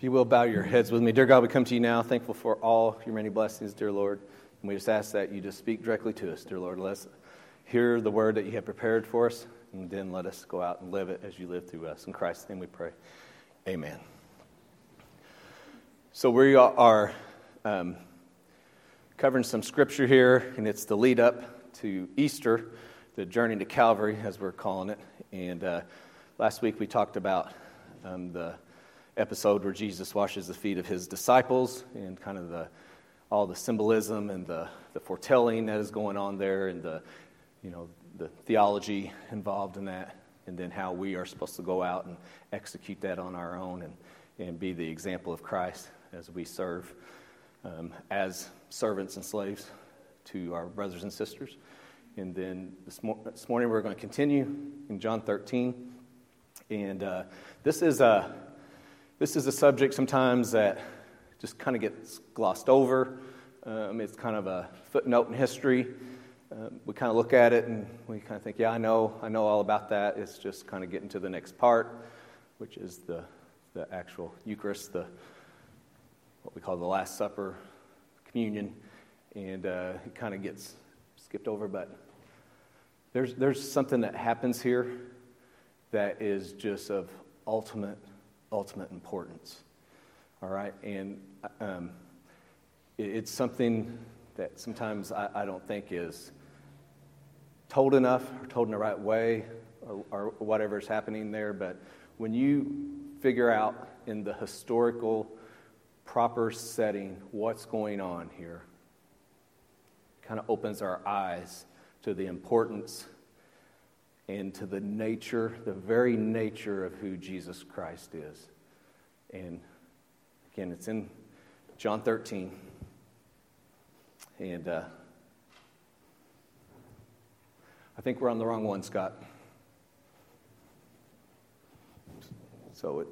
If you will, bow your heads with me. Dear God, we come to you now, thankful for all your many blessings, dear Lord. And we just ask that you just speak directly to us, dear Lord. Let us hear the word that you have prepared for us, and then let us go out and live it as you live through us. In Christ's name we pray. Amen. So we are um, covering some scripture here, and it's the lead up to Easter, the journey to Calvary, as we're calling it. And uh, last week we talked about um, the episode where Jesus washes the feet of his disciples and kind of the all the symbolism and the, the foretelling that is going on there and the you know the theology involved in that and then how we are supposed to go out and execute that on our own and, and be the example of Christ as we serve um, as servants and slaves to our brothers and sisters. And then this, this morning we're going to continue in John 13. And uh, this is a this is a subject sometimes that just kind of gets glossed over. Um, it's kind of a footnote in history. Uh, we kind of look at it and we kind of think, yeah, I know, I know all about that. It's just kind of getting to the next part, which is the, the actual Eucharist, the, what we call the Last Supper, communion. And uh, it kind of gets skipped over, but there's, there's something that happens here that is just of ultimate ultimate importance. All right? And um, it, it's something that sometimes I, I, don't think is told enough or told in the right way or, or whatever is happening there. But when you figure out in the historical, proper setting what's going on here, kind of opens our eyes to the importance and to the nature, the very nature of who Jesus Christ is. And again, it's in John 13. And uh, I think we're on the wrong one, Scott. So it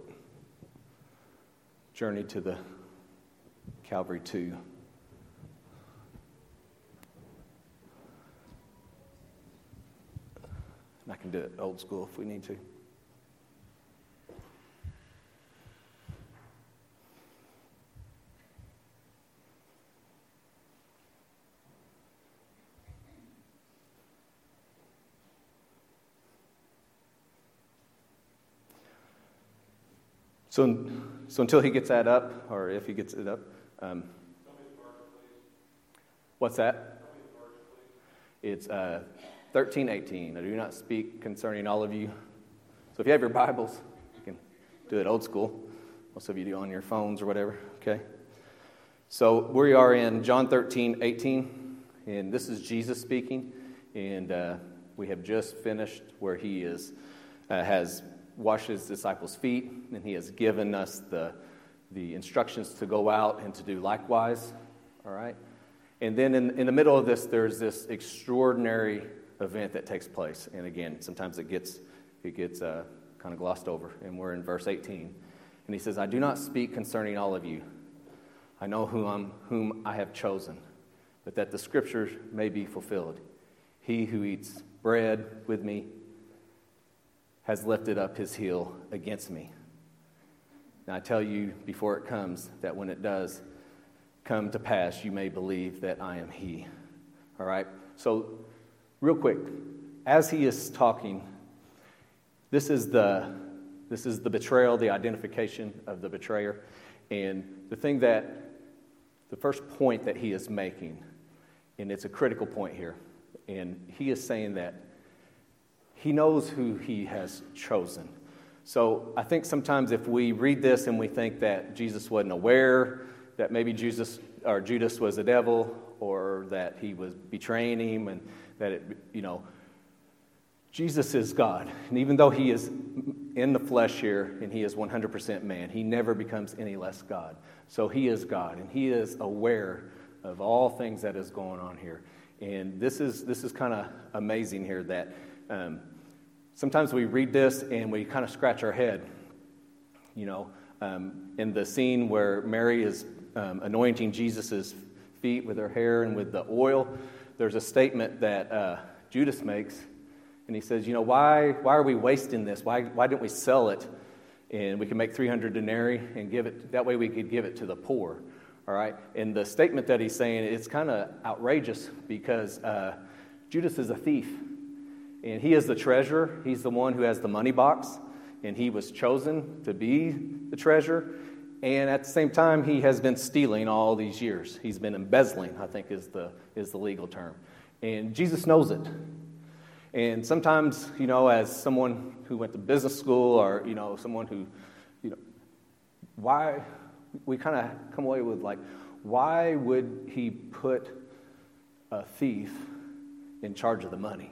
journeyed to the Calvary 2. I can do it old school if we need to. So, so until he gets that up, or if he gets it up, um, what's that? It's uh, 1318. I do not speak concerning all of you. So if you have your Bibles, you can do it old school. Most of you do on your phones or whatever, okay? So we are in John 13, 18, and this is Jesus speaking. And uh, we have just finished where he is, uh, has washed his disciples' feet, and he has given us the, the instructions to go out and to do likewise, all right? And then in, in the middle of this, there's this extraordinary event that takes place. And again, sometimes it gets, it gets uh, kind of glossed over. And we're in verse 18. And he says, I do not speak concerning all of you. I know whom, I'm, whom I have chosen, but that the scriptures may be fulfilled. He who eats bread with me has lifted up his heel against me. Now I tell you before it comes that when it does come to pass, you may believe that I am he. All right? So real quick, as he is talking, this is the this is the betrayal, the identification of the betrayer. And the thing that the first point that he is making, and it's a critical point here, and he is saying that he knows who he has chosen. So I think sometimes if we read this and we think that Jesus wasn't aware that maybe Jesus or Judas was the devil or that he was betraying him and that it, you know, Jesus is God. And even though he is in the flesh here and he is 100% man, he never becomes any less God. So he is God and he is aware of all things that is going on here. And this is, this is kind of amazing here that um, sometimes we read this and we kind of scratch our head. You know, um, in the scene where Mary is um, anointing Jesus' feet with her hair and with the oil, there's a statement that uh, Judas makes, and he says, You know, why, why are we wasting this? Why, why didn't we sell it and we can make 300 denarii and give it, that way we could give it to the poor. All right? And the statement that he's saying, it's kind of outrageous because uh, Judas is a thief. And he is the treasurer, he's the one who has the money box, and he was chosen to be the treasurer. And at the same time, he has been stealing all these years. He's been embezzling, I think is the, is the legal term. And Jesus knows it. And sometimes, you know, as someone who went to business school or, you know, someone who, you know, why, we kind of come away with like, why would he put a thief in charge of the money?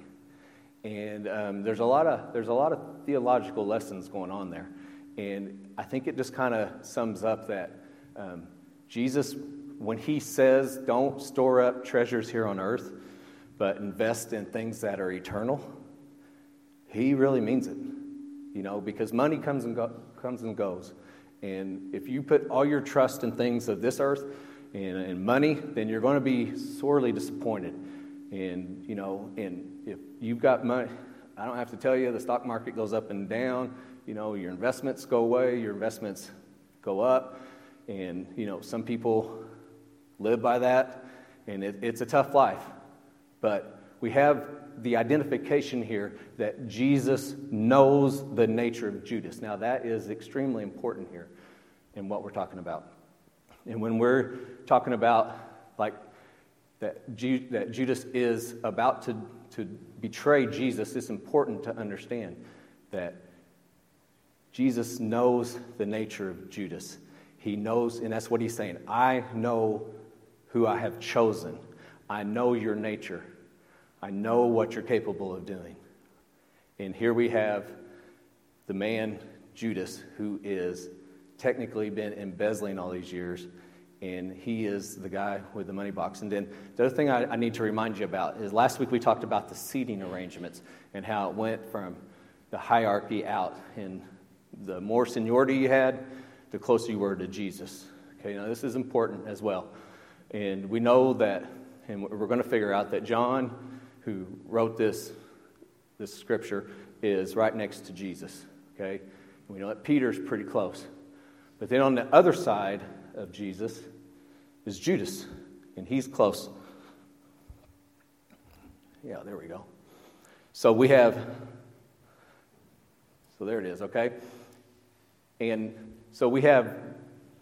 And um, there's, a lot of, there's a lot of theological lessons going on there. And I think it just kind of sums up that um, Jesus, when he says, don't store up treasures here on earth, but invest in things that are eternal, he really means it. You know, because money comes and, go, comes and goes. And if you put all your trust in things of this earth and, and money, then you're going to be sorely disappointed. And, you know, and if you've got money, I don't have to tell you, the stock market goes up and down. You know, your investments go away, your investments go up. And, you know, some people live by that. And it, it's a tough life. But we have the identification here that Jesus knows the nature of Judas. Now, that is extremely important here in what we're talking about. And when we're talking about, like, that, Ju- that Judas is about to, to betray Jesus, it's important to understand that Jesus knows the nature of Judas. He knows, and that's what he's saying I know who I have chosen, I know your nature. I know what you're capable of doing. And here we have the man, Judas, who is technically been embezzling all these years, and he is the guy with the money box. And then the other thing I, I need to remind you about is last week we talked about the seating arrangements and how it went from the hierarchy out. And the more seniority you had, the closer you were to Jesus. Okay, now this is important as well. And we know that, and we're going to figure out that John who wrote this, this scripture, is right next to Jesus. Okay? We know that Peter's pretty close. But then on the other side of Jesus is Judas, and he's close. Yeah, there we go. So we have, so there it is, okay? And so we have,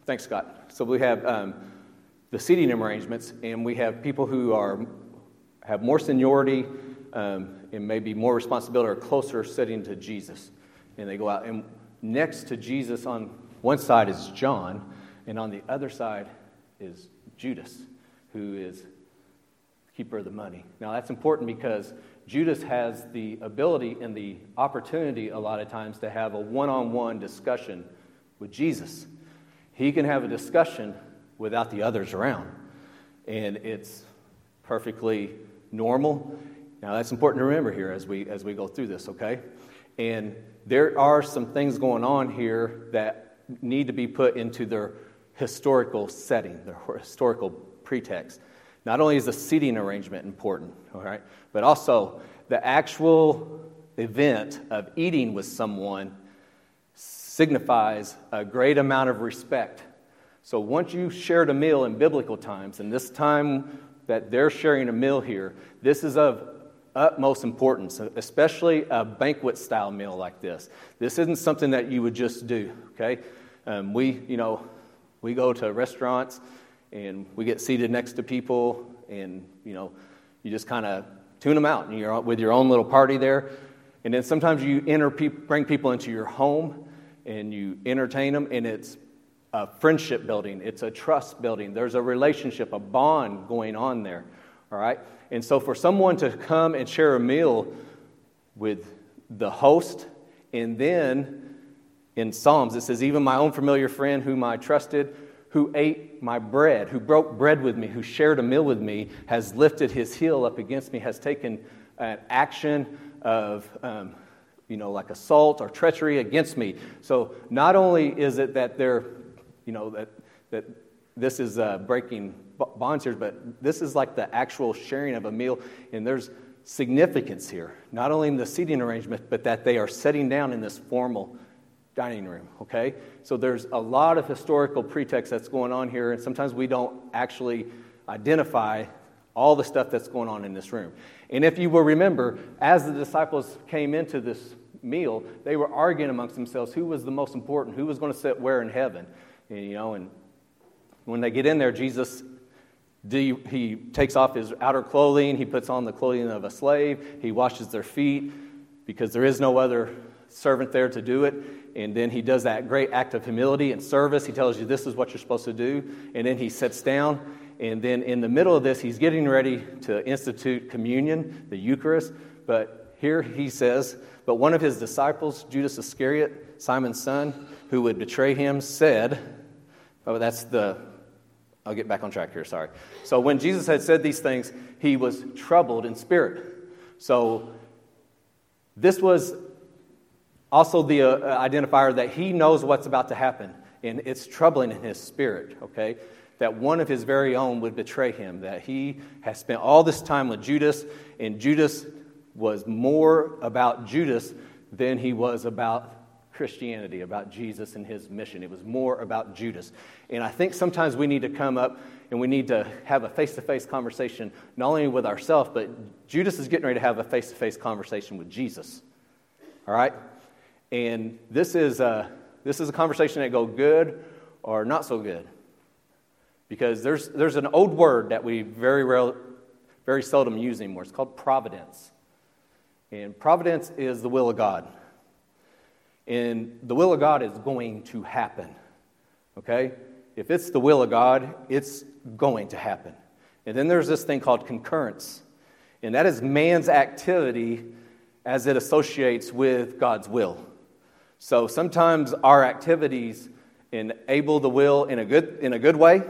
thanks, Scott. So we have um, the seating arrangements, and we have people who are have more seniority um, and maybe more responsibility or closer sitting to Jesus. And they go out. And next to Jesus on one side is John, and on the other side is Judas, who is keeper of the money. Now that's important because Judas has the ability and the opportunity a lot of times to have a one on one discussion with Jesus. He can have a discussion without the others around. And it's perfectly normal. Now, that's important to remember here as we, as we go through this, okay? And there are some things going on here that need to be put into their historical setting, their historical pretext. Not only is the seating arrangement important, all right, but also the actual event of eating with someone signifies a great amount of respect. So once you shared a meal in biblical times, and this time that they're sharing a meal here, this is of utmost importance, especially a banquet style meal like this. This isn't something that you would just do, okay? Um, we, you know, we go to restaurants and we get seated next to people and, you know, you just kind of tune them out and you're with your own little party there. And then sometimes you enter pe- bring people into your home and you entertain them and it's a friendship building, it's a trust building. There's a relationship, a bond going on there. All right? And so for someone to come and share a meal with the host, and then in Psalms it says, Even my own familiar friend whom I trusted, who ate my bread, who broke bread with me, who shared a meal with me, has lifted his heel up against me, has taken an action of. Um, you know, like assault or treachery against me. So not only is it that they're you know, that, that this is uh, breaking bonds here, but this is like the actual sharing of a meal, and there's significance here, not only in the seating arrangement, but that they are sitting down in this formal dining room, okay? So there's a lot of historical pretext that's going on here, and sometimes we don't actually identify all the stuff that's going on in this room. And if you will remember, as the disciples came into this meal, they were arguing amongst themselves who was the most important, who was going to sit where in heaven. And, you know, and when they get in there, Jesus he takes off his outer clothing, he puts on the clothing of a slave, he washes their feet because there is no other servant there to do it. And then he does that great act of humility and service. He tells you this is what you're supposed to do. And then he sits down. And then in the middle of this, he's getting ready to institute communion, the Eucharist. But here he says, But one of his disciples, Judas Iscariot, Simon's son, who would betray him, said, Oh, that's the I'll get back on track here, sorry. So when Jesus had said these things, he was troubled in spirit. So this was also the uh, identifier that he knows what's about to happen, and it's troubling in his spirit, okay? That one of his very own would betray him, that he has spent all this time with Judas, and Judas was more about Judas than he was about Christianity, about Jesus and his mission. It was more about Judas. And I think sometimes we need to come up and we need to have a face to face conversation, not only with ourselves, but Judas is getting ready to have a face to face conversation with Jesus. All right? And this is, a, this is a conversation that go good or not so good. Because there's, there's an old word that we very, rarely, very seldom use anymore. It's called providence. And providence is the will of God. And the will of God is going to happen. Okay? If it's the will of God, it's going to happen. And then there's this thing called concurrence. And that is man's activity as it associates with God's will. So sometimes our activities enable the will in a good, in a good way.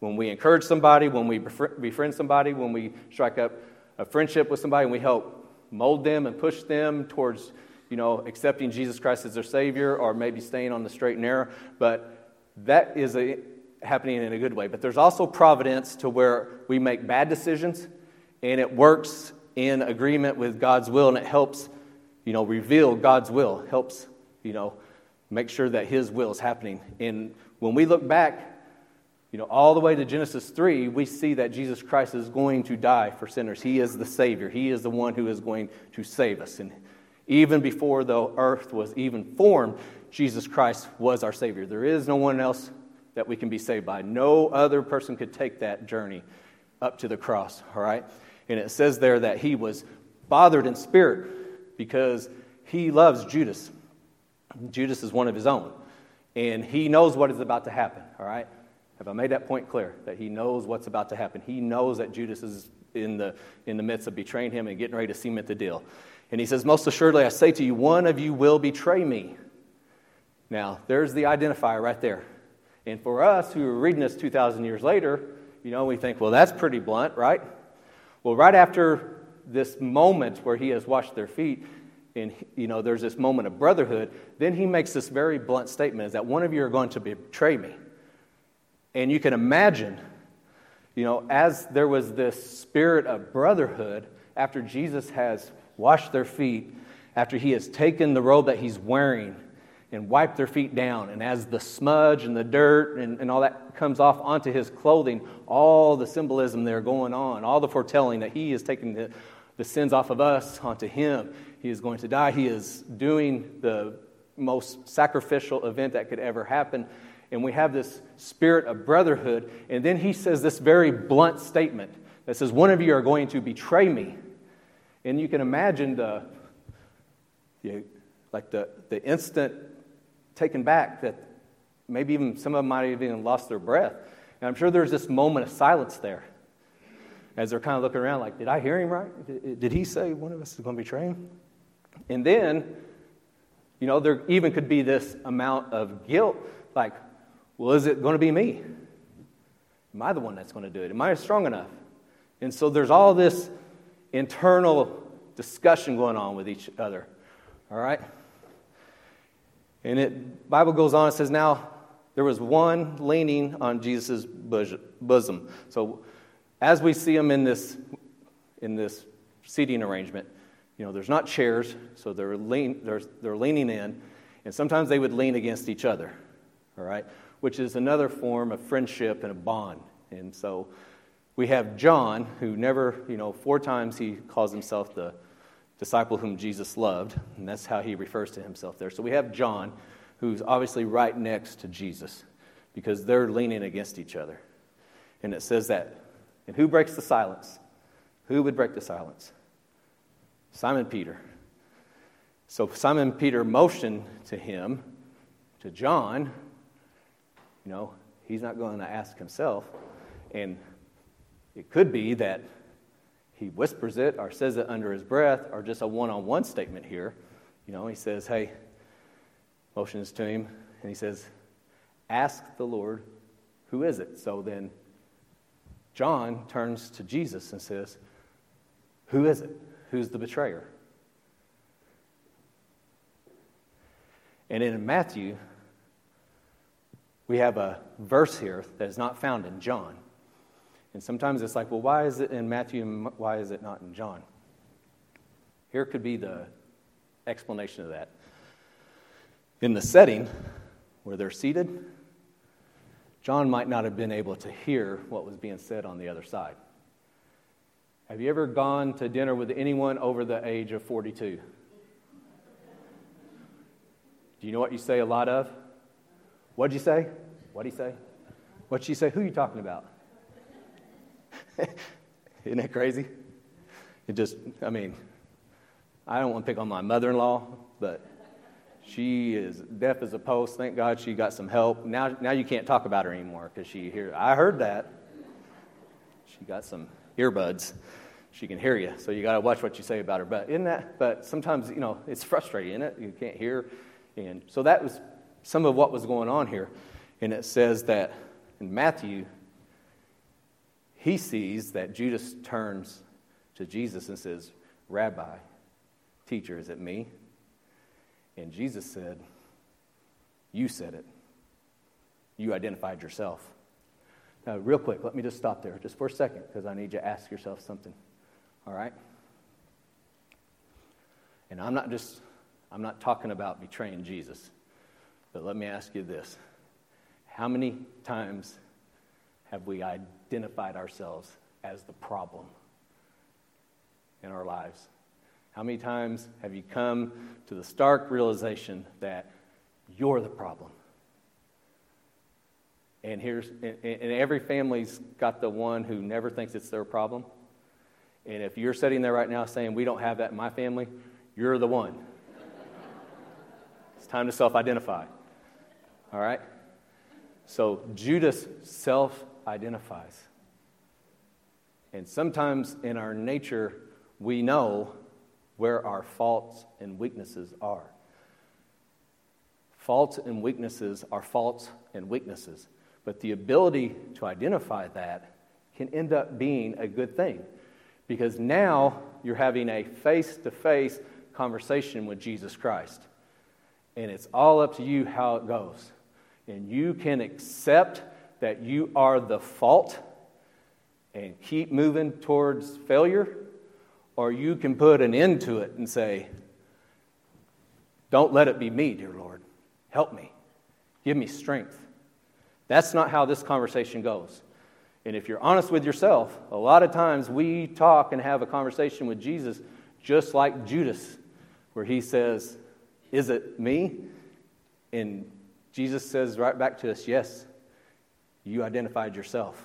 When we encourage somebody, when we befriend somebody, when we strike up a friendship with somebody and we help mold them and push them towards you know, accepting Jesus Christ as their Savior or maybe staying on the straight and narrow. But that is a, happening in a good way. But there's also providence to where we make bad decisions and it works in agreement with God's will and it helps, you know, reveal God's will, helps, you know, make sure that His will is happening. And when we look back, you know, all the way to Genesis 3, we see that Jesus Christ is going to die for sinners. He is the Savior. He is the one who is going to save us. And even before the earth was even formed, Jesus Christ was our Savior. There is no one else that we can be saved by. No other person could take that journey up to the cross, all right? And it says there that he was bothered in spirit because he loves Judas. Judas is one of his own. And he knows what is about to happen, all right? Have I made that point clear? That he knows what's about to happen. He knows that Judas is in the, in the midst of betraying him and getting ready to cement the deal. And he says, Most assuredly, I say to you, one of you will betray me. Now, there's the identifier right there. And for us who are reading this 2,000 years later, you know, we think, well, that's pretty blunt, right? Well, right after this moment where he has washed their feet, and, you know, there's this moment of brotherhood, then he makes this very blunt statement is that one of you are going to betray me. And you can imagine, you know, as there was this spirit of brotherhood after Jesus has washed their feet, after he has taken the robe that he's wearing and wiped their feet down, and as the smudge and the dirt and, and all that comes off onto his clothing, all the symbolism there going on, all the foretelling that he is taking the, the sins off of us onto him. He is going to die. He is doing the most sacrificial event that could ever happen. And we have this spirit of brotherhood. And then he says this very blunt statement that says, One of you are going to betray me. And you can imagine the, the like the, the instant taken back that maybe even some of them might have even lost their breath. And I'm sure there's this moment of silence there as they're kind of looking around like, did I hear him right? Did, did he say one of us is going to betray him? And then, you know, there even could be this amount of guilt like, well, is it going to be me? Am I the one that's going to do it? Am I strong enough? And so there's all this internal discussion going on with each other. All right? And it Bible goes on, it says, Now there was one leaning on Jesus' bosom. So as we see them in this in this seating arrangement, you know, there's not chairs, so they're, lean, they're, they're leaning in. And sometimes they would lean against each other, all right? Which is another form of friendship and a bond. And so we have John, who never, you know, four times he calls himself the disciple whom Jesus loved, and that's how he refers to himself there. So we have John, who's obviously right next to Jesus because they're leaning against each other. And it says that. And who breaks the silence? Who would break the silence? Simon Peter. So Simon Peter motioned to him, to John, you know, he's not going to ask himself. And it could be that he whispers it or says it under his breath or just a one on one statement here. You know, he says, hey, motions to him, and he says, ask the Lord, who is it? So then John turns to Jesus and says, who is it? Who's the betrayer? And in Matthew, we have a verse here that is not found in John. And sometimes it's like, well, why is it in Matthew and why is it not in John? Here could be the explanation of that. In the setting where they're seated, John might not have been able to hear what was being said on the other side. Have you ever gone to dinner with anyone over the age of 42? Do you know what you say a lot of? What'd you say? What'd he say? What'd she say? Who are you talking about? Isn't that crazy? It just, I mean, I don't want to pick on my mother in law, but she is deaf as a post. Thank God she got some help. Now, now you can't talk about her anymore because she hear. I heard that. She got some earbuds. She can hear you, so you got to watch what you say about her. But in that, but sometimes you know it's frustrating, isn't it? You can't hear, and so that was some of what was going on here. And it says that in Matthew he sees that Judas turns to Jesus and says, Rabbi, teacher, is it me? And Jesus said, You said it. You identified yourself. Now, real quick, let me just stop there just for a second because I need you to ask yourself something. All right? And I'm not just, I'm not talking about betraying Jesus, but let me ask you this. How many times have we identified ourselves as the problem in our lives? How many times have you come to the stark realization that you're the problem? And here's and, and every family's got the one who never thinks it's their problem. And if you're sitting there right now saying, We don't have that in my family, you're the one. it's time to self identify. All right? So Judas self identifies. And sometimes in our nature, we know where our faults and weaknesses are. Faults and weaknesses are faults and weaknesses. But the ability to identify that can end up being a good thing because now you're having a face to face conversation with Jesus Christ. And it's all up to you how it goes. And you can accept that you are the fault and keep moving towards failure, or you can put an end to it and say, Don't let it be me, dear Lord. Help me. Give me strength. That's not how this conversation goes. And if you're honest with yourself, a lot of times we talk and have a conversation with Jesus just like Judas, where he says, Is it me? And Jesus says right back to us, Yes, you identified yourself.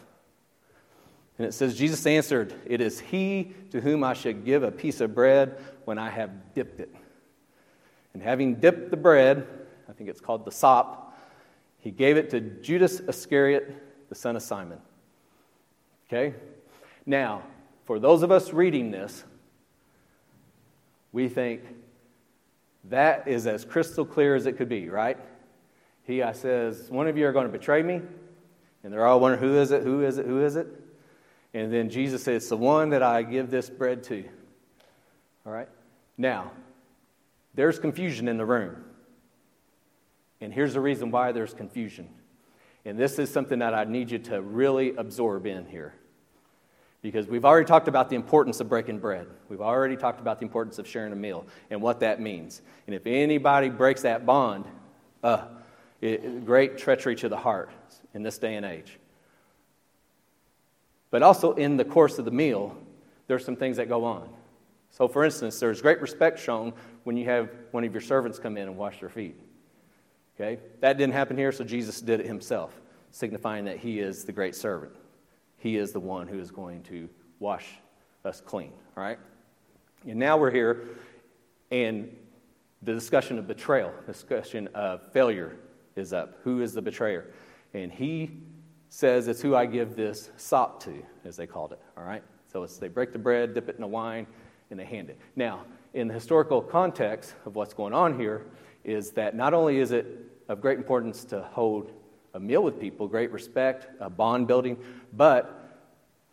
And it says, Jesus answered, It is he to whom I should give a piece of bread when I have dipped it. And having dipped the bread, I think it's called the sop, he gave it to Judas Iscariot, the son of Simon. Okay? Now, for those of us reading this, we think that is as crystal clear as it could be, right? He I says, One of you are going to betray me. And they're all wondering, Who is it? Who is it? Who is it? And then Jesus says, It's the one that I give this bread to. All right? Now, there's confusion in the room. And here's the reason why there's confusion. And this is something that I need you to really absorb in here. Because we've already talked about the importance of breaking bread. We've already talked about the importance of sharing a meal and what that means. And if anybody breaks that bond, uh, it, great treachery to the heart in this day and age. But also in the course of the meal, there's some things that go on. So, for instance, there's great respect shown when you have one of your servants come in and wash their feet. Okay? That didn't happen here, so Jesus did it himself, signifying that he is the great servant. He is the one who is going to wash us clean, all right? And now we're here, and the discussion of betrayal, the discussion of failure is up. Who is the betrayer? And he says it's who I give this sop to, as they called it, all right? So they break the bread, dip it in the wine, and they hand it. Now, in the historical context of what's going on here, is that not only is it of great importance to hold a meal with people, great respect, a bond building, but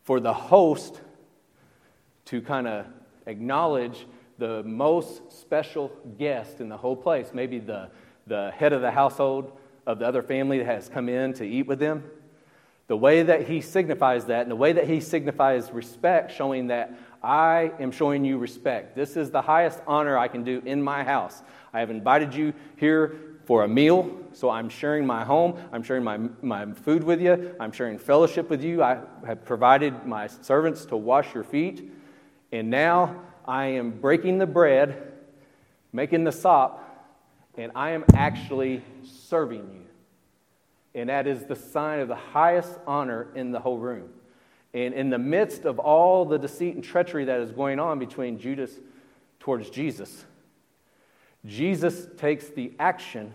for the host to kind of acknowledge the most special guest in the whole place, maybe the, the head of the household of the other family that has come in to eat with them. The way that he signifies that, and the way that he signifies respect, showing that I am showing you respect. This is the highest honor I can do in my house. I have invited you here for a meal, so I'm sharing my home. I'm sharing my, my food with you. I'm sharing fellowship with you. I have provided my servants to wash your feet. And now I am breaking the bread, making the sop, and I am actually serving you. And that is the sign of the highest honor in the whole room. And in the midst of all the deceit and treachery that is going on between Judas towards Jesus, Jesus takes the action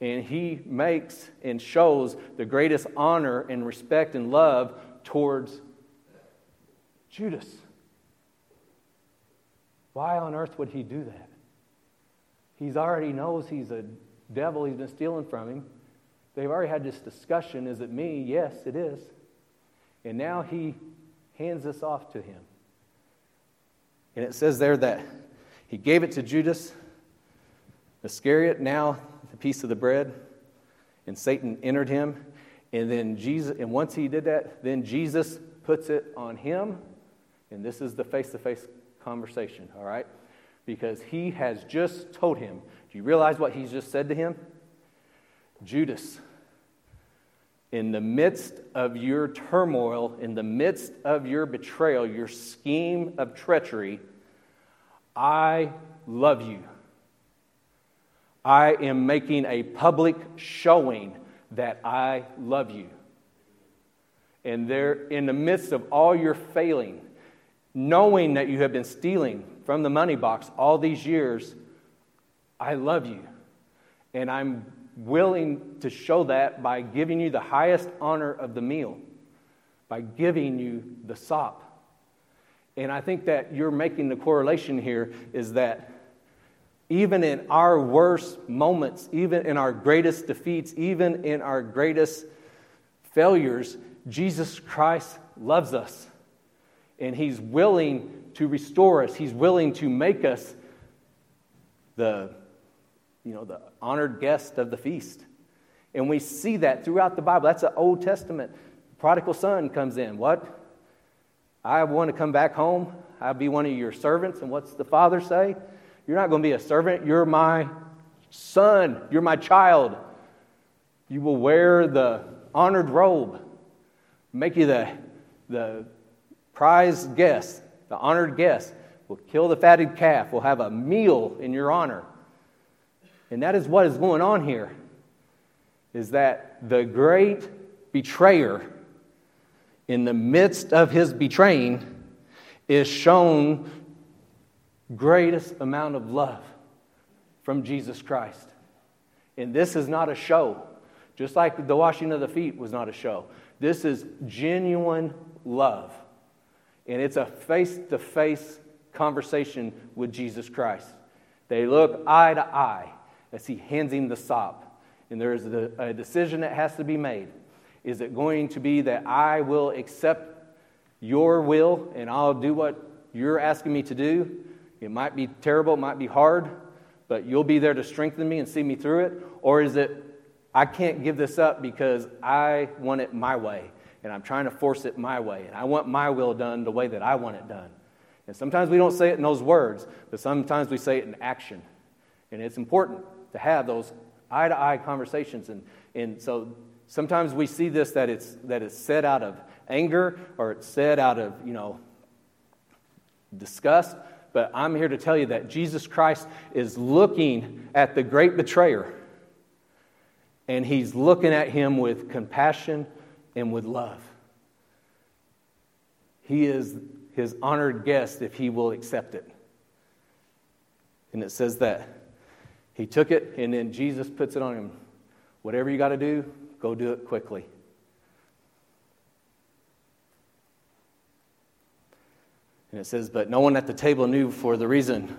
and he makes and shows the greatest honor and respect and love towards Judas. Why on earth would he do that? He's already knows he's a devil, he's been stealing from him. They've already had this discussion is it me? Yes, it is. And now he hands this off to him. And it says there that he gave it to Judas Iscariot, now the piece of the bread, and Satan entered him. And then Jesus, and once he did that, then Jesus puts it on him. And this is the face to face conversation, all right? Because he has just told him. Do you realize what he's just said to him? Judas, in the midst of your turmoil, in the midst of your betrayal, your scheme of treachery, I love you. I am making a public showing that I love you. And there, in the midst of all your failing, knowing that you have been stealing from the money box all these years, I love you. And I'm willing to show that by giving you the highest honor of the meal, by giving you the sop. And I think that you're making the correlation here is that even in our worst moments, even in our greatest defeats, even in our greatest failures, Jesus Christ loves us. And He's willing to restore us, He's willing to make us the, you know, the honored guest of the feast. And we see that throughout the Bible. That's an Old Testament. Prodigal son comes in. What? I want to come back home. I'll be one of your servants. And what's the father say? You're not going to be a servant. You're my son. You're my child. You will wear the honored robe, make you the, the prize guest, the honored guest. We'll kill the fatted calf. We'll have a meal in your honor. And that is what is going on here. Is that the great betrayer, in the midst of his betraying, is shown greatest amount of love from Jesus Christ. And this is not a show, just like the washing of the feet was not a show. This is genuine love. And it's a face to face conversation with Jesus Christ. They look eye to eye as he hands him the sop. And there is a, a decision that has to be made. Is it going to be that I will accept your will and I'll do what you're asking me to do? It might be terrible, it might be hard, but you'll be there to strengthen me and see me through it? Or is it, I can't give this up because I want it my way and I'm trying to force it my way, and I want my will done the way that I want it done. And sometimes we don't say it in those words, but sometimes we say it in action. And it's important to have those eye to eye conversations. And, and so sometimes we see this that it's, that it's said out of anger or it's said out of, you know, disgust. But I'm here to tell you that Jesus Christ is looking at the great betrayer and he's looking at him with compassion and with love. He is his honored guest if he will accept it. And it says that he took it, and then Jesus puts it on him. Whatever you got to do, go do it quickly. And it says, But no one at the table knew for the reason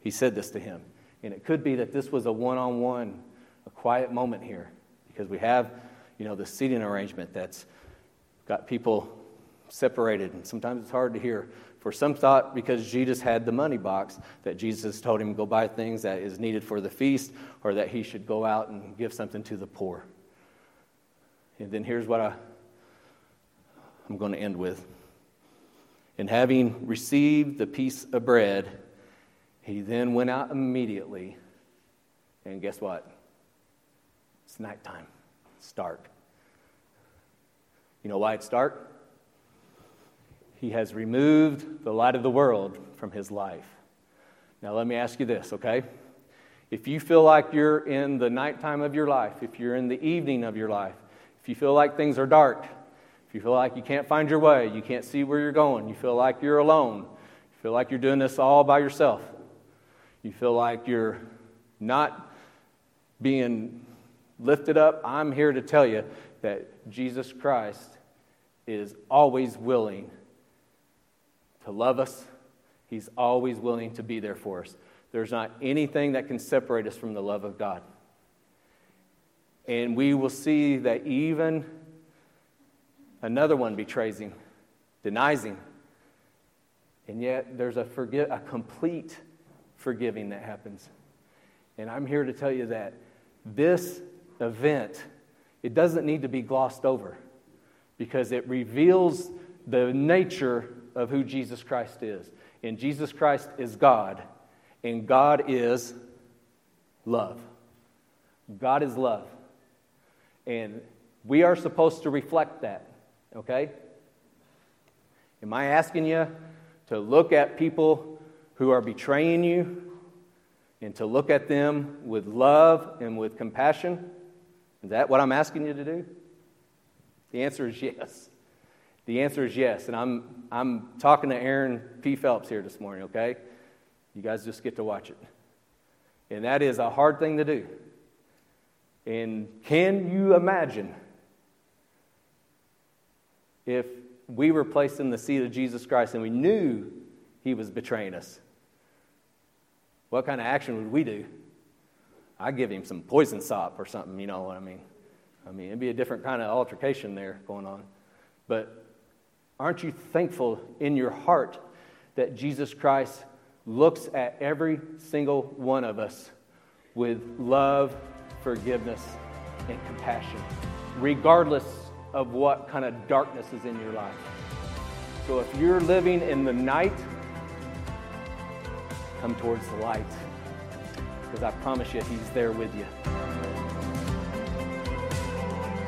he said this to him. And it could be that this was a one on one, a quiet moment here, because we have, you know, the seating arrangement that's got people separated, and sometimes it's hard to hear. For some thought because Jesus had the money box that Jesus told him to go buy things that is needed for the feast, or that he should go out and give something to the poor. And then here's what I, I'm going to end with. And having received the piece of bread, he then went out immediately. And guess what? It's nighttime. It's dark. You know why it's dark? He has removed the light of the world from his life. Now, let me ask you this, okay? If you feel like you're in the nighttime of your life, if you're in the evening of your life, if you feel like things are dark, if you feel like you can't find your way, you can't see where you're going, you feel like you're alone, you feel like you're doing this all by yourself, you feel like you're not being lifted up, I'm here to tell you that Jesus Christ is always willing to love us. He's always willing to be there for us. There's not anything that can separate us from the love of God. And we will see that even another one betrays him, denies him. And yet there's a, forgive, a complete forgiving that happens. And I'm here to tell you that this event, it doesn't need to be glossed over because it reveals the nature of who Jesus Christ is. And Jesus Christ is God, and God is love. God is love. And we are supposed to reflect that, okay? Am I asking you to look at people who are betraying you and to look at them with love and with compassion? Is that what I'm asking you to do? The answer is yes. The answer is yes. And I'm, I'm talking to Aaron P. Phelps here this morning, okay? You guys just get to watch it. And that is a hard thing to do. And can you imagine if we were placed in the seat of Jesus Christ and we knew he was betraying us? What kind of action would we do? I'd give him some poison sop or something, you know what I mean? I mean, it'd be a different kind of altercation there going on. But Aren't you thankful in your heart that Jesus Christ looks at every single one of us with love, forgiveness, and compassion, regardless of what kind of darkness is in your life? So if you're living in the night, come towards the light because I promise you, He's there with you.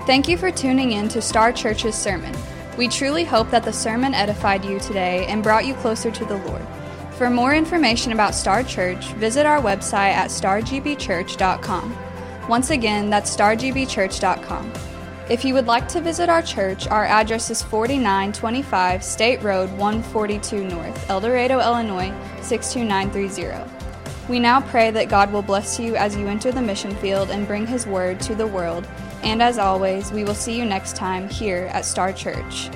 Thank you for tuning in to Star Church's sermon. We truly hope that the sermon edified you today and brought you closer to the Lord. For more information about Star Church, visit our website at stargbchurch.com. Once again, that's stargbchurch.com. If you would like to visit our church, our address is 4925 State Road 142 North, Eldorado, Illinois 62930. We now pray that God will bless you as you enter the mission field and bring His word to the world and as always, we will see you next time here at Star Church.